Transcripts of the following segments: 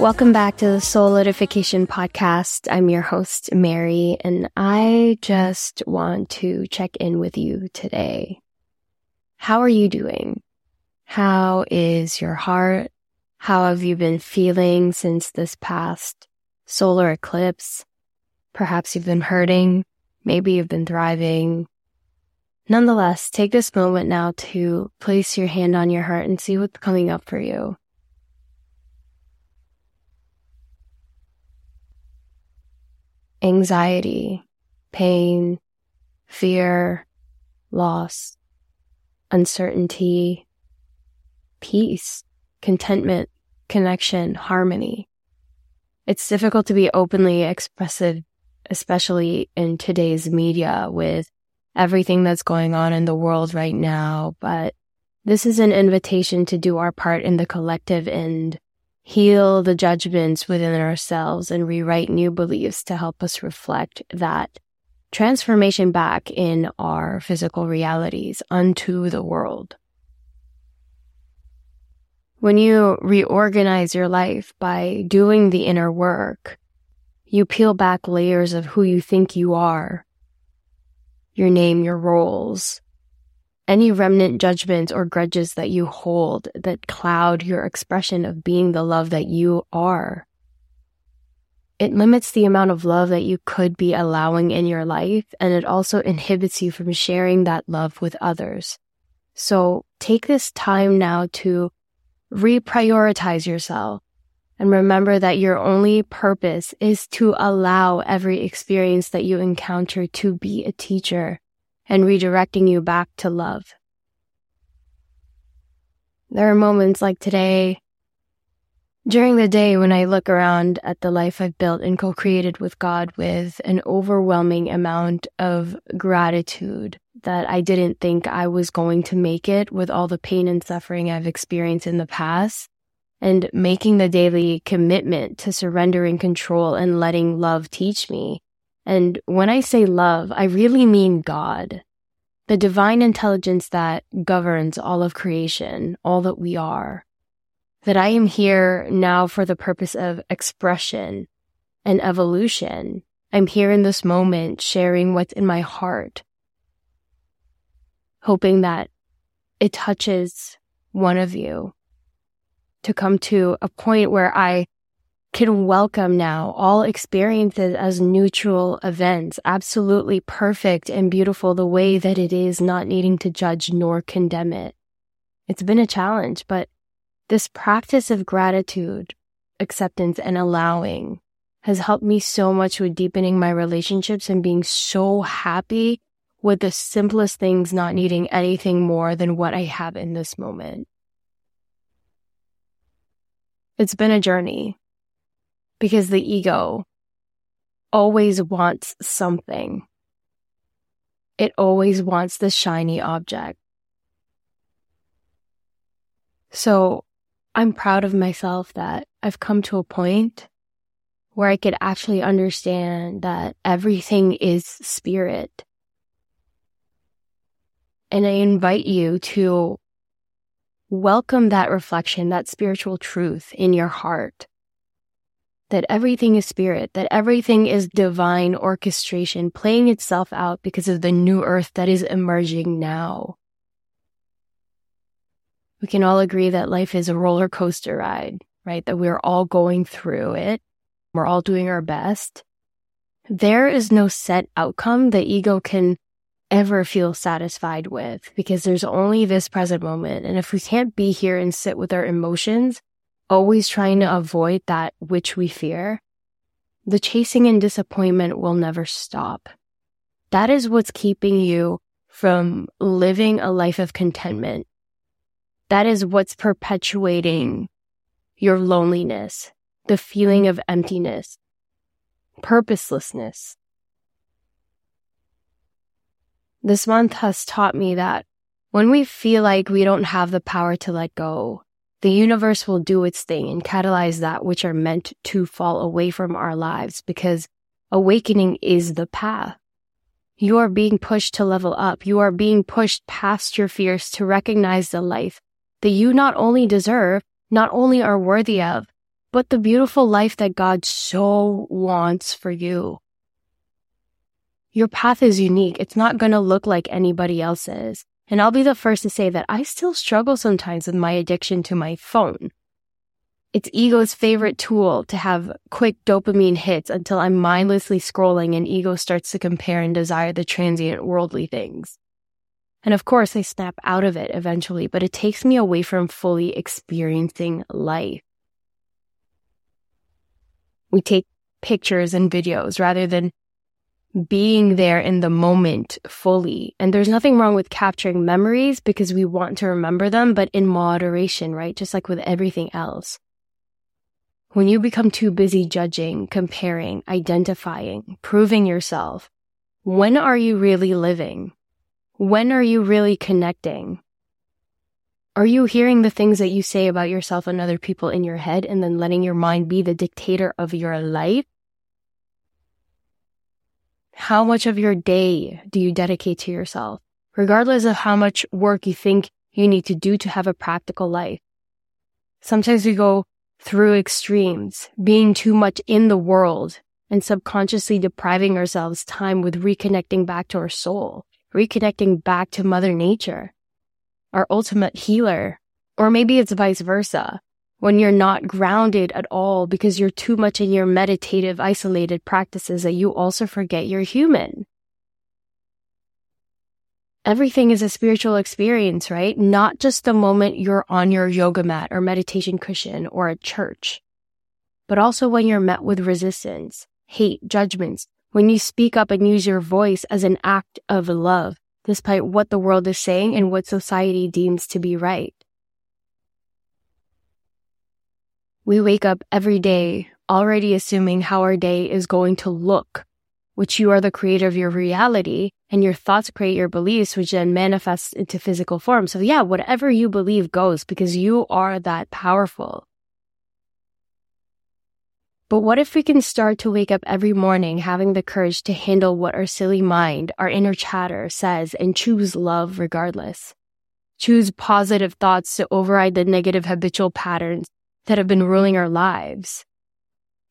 Welcome back to the Soulidification Podcast. I'm your host, Mary, and I just want to check in with you today. How are you doing? How is your heart? How have you been feeling since this past solar eclipse? Perhaps you've been hurting. Maybe you've been thriving. Nonetheless, take this moment now to place your hand on your heart and see what's coming up for you. anxiety, pain, fear, loss, uncertainty, peace, contentment, connection, harmony. It's difficult to be openly expressive, especially in today's media with everything that's going on in the world right now. But this is an invitation to do our part in the collective and heal the judgments within ourselves and rewrite new beliefs to help us reflect that transformation back in our physical realities unto the world. When you reorganize your life by doing the inner work, you peel back layers of who you think you are, your name, your roles, any remnant judgments or grudges that you hold that cloud your expression of being the love that you are. It limits the amount of love that you could be allowing in your life, and it also inhibits you from sharing that love with others. So take this time now to reprioritize yourself and remember that your only purpose is to allow every experience that you encounter to be a teacher and redirecting you back to love. There are moments like today, during the day when I look around at the life I've built and co-created with God with an overwhelming amount of gratitude that I didn't think I was going to make it with all the pain and suffering I've experienced in the past and making the daily commitment to surrendering control and letting love teach me and when I say love, I really mean God, the divine intelligence that governs all of creation, all that we are. That I am here now for the purpose of expression and evolution. I'm here in this moment sharing what's in my heart, hoping that it touches one of you to come to a point where I can welcome now all experiences as neutral events, absolutely perfect and beautiful the way that it is, not needing to judge nor condemn it. It's been a challenge, but this practice of gratitude, acceptance, and allowing has helped me so much with deepening my relationships and being so happy with the simplest things, not needing anything more than what I have in this moment. It's been a journey because the ego always wants something. It always wants the shiny object. So I'm proud of myself that I've come to a point where I could actually understand that everything is spirit. And I invite you to welcome that reflection, that spiritual truth in your heart that everything is spirit, that everything is divine orchestration playing itself out because of the new earth that is emerging now. We can all agree that life is a roller coaster ride, right? That we're all going through it. We're all doing our best. There is no set outcome the ego can ever feel satisfied with because there's only this present moment. And if we can't be here and sit with our emotions, always trying to avoid that which we fear, the chasing and disappointment will never stop. That is what's keeping you from living a life of contentment. That is what's perpetuating your loneliness, the feeling of emptiness, purposelessness. This month has taught me that When we feel like we don't have the power to let go, the universe will do its thing and catalyze that which are meant to fall away from our lives because awakening is the path. You are being pushed to level up. You are being pushed past your fears to recognize the life that you not only deserve, not only are worthy of, but the beautiful life that God so wants for you. Your path is unique. It's not going to look like anybody else's. And I'll be the first to say that I still struggle sometimes with my addiction to my phone. It's ego's favorite tool to have quick dopamine hits until I'm mindlessly scrolling and ego starts to compare and desire the transient worldly things. And of course, I snap out of it eventually, but it takes me away from fully experiencing life. We take pictures and videos rather than being there in the moment fully. And there's nothing wrong with capturing memories because we want to remember them, but in moderation, right? Just like with everything else. When you become too busy judging, comparing, identifying, proving yourself, when are you really living? When are you really connecting? Are you hearing the things that you say about yourself and other people in your head and then letting your mind be the dictator of your life? How much of your day do you dedicate to yourself, regardless of how much work you think you need to do to have a practical life? Sometimes we go through extremes, being too much in the world and subconsciously depriving ourselves time with reconnecting back to our soul, reconnecting back to mother nature, our ultimate healer. Or maybe it's vice versa when you're not grounded at all because you're too much in your meditative, isolated practices that you also forget you're human. Everything is a spiritual experience, right? Not just the moment you're on your yoga mat or meditation cushion or at church, but also when you're met with resistance, hate, judgments, when you speak up and use your voice as an act of love, despite what the world is saying and what society deems to be right. We wake up every day already assuming how our day is going to look, which you are the creator of your reality and your thoughts create your beliefs, which then manifests into physical form. So yeah, whatever you believe goes because you are that powerful. But what if we can start to wake up every morning having the courage to handle what our silly mind, our inner chatter says and choose love regardless? Choose positive thoughts to override the negative habitual patterns that have been ruling our lives.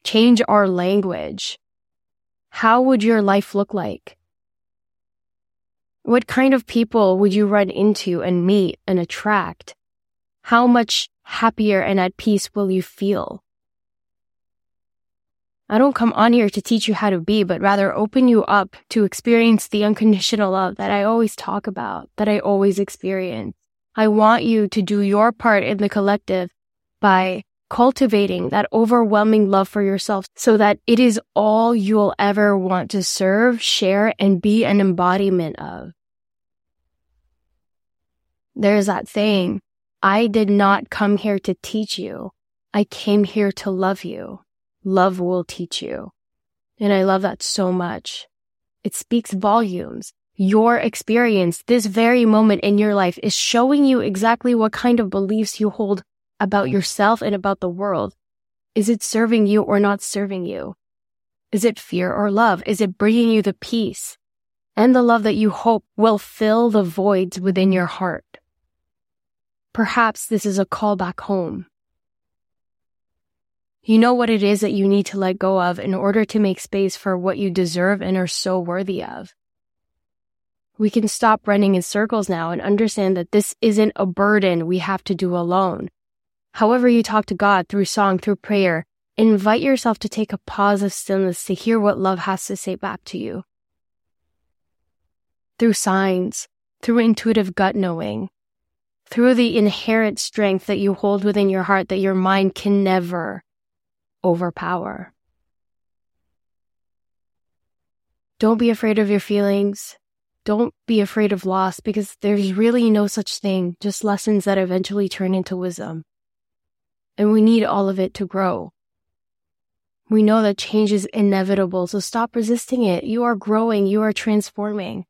Change our language. How would your life look like? What kind of people would you run into and meet and attract? How much happier and at peace will you feel? I don't come on here to teach you how to be, but rather open you up to experience the unconditional love that I always talk about, that I always experience. I want you to do your part in the collective by cultivating that overwhelming love for yourself so that it is all you'll ever want to serve, share, and be an embodiment of. There's that saying, I did not come here to teach you. I came here to love you. Love will teach you. And I love that so much. It speaks volumes. Your experience, this very moment in your life is showing you exactly what kind of beliefs you hold about yourself and about the world? Is it serving you or not serving you? Is it fear or love? Is it bringing you the peace and the love that you hope will fill the voids within your heart? Perhaps this is a call back home. You know what it is that you need to let go of in order to make space for what you deserve and are so worthy of. We can stop running in circles now and understand that this isn't a burden we have to do alone. However you talk to God through song, through prayer, invite yourself to take a pause of stillness to hear what love has to say back to you. Through signs, through intuitive gut knowing, through the inherent strength that you hold within your heart that your mind can never overpower. Don't be afraid of your feelings. Don't be afraid of loss because there's really no such thing, just lessons that eventually turn into wisdom and we need all of it to grow. We know that change is inevitable, so stop resisting it. You are growing, you are transforming.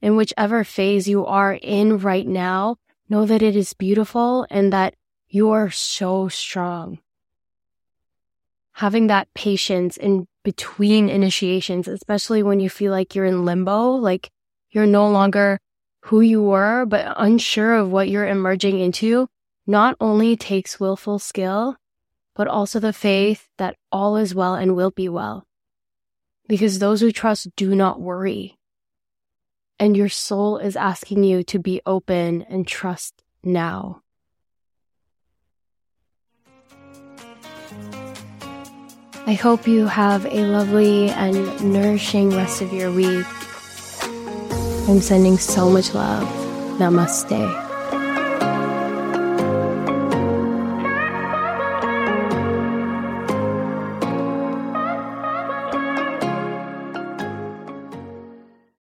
in whichever phase you are in right now, know that it is beautiful and that you are so strong. Having that patience in between initiations, especially when you feel like you're in limbo, like you're no longer who you were, but unsure of what you're emerging into, not only takes willful skill, but also the faith that all is well and will be well. Because those who trust do not worry and your soul is asking you to be open and trust now. I hope you have a lovely and nourishing rest of your week. I'm sending so much love. Namaste.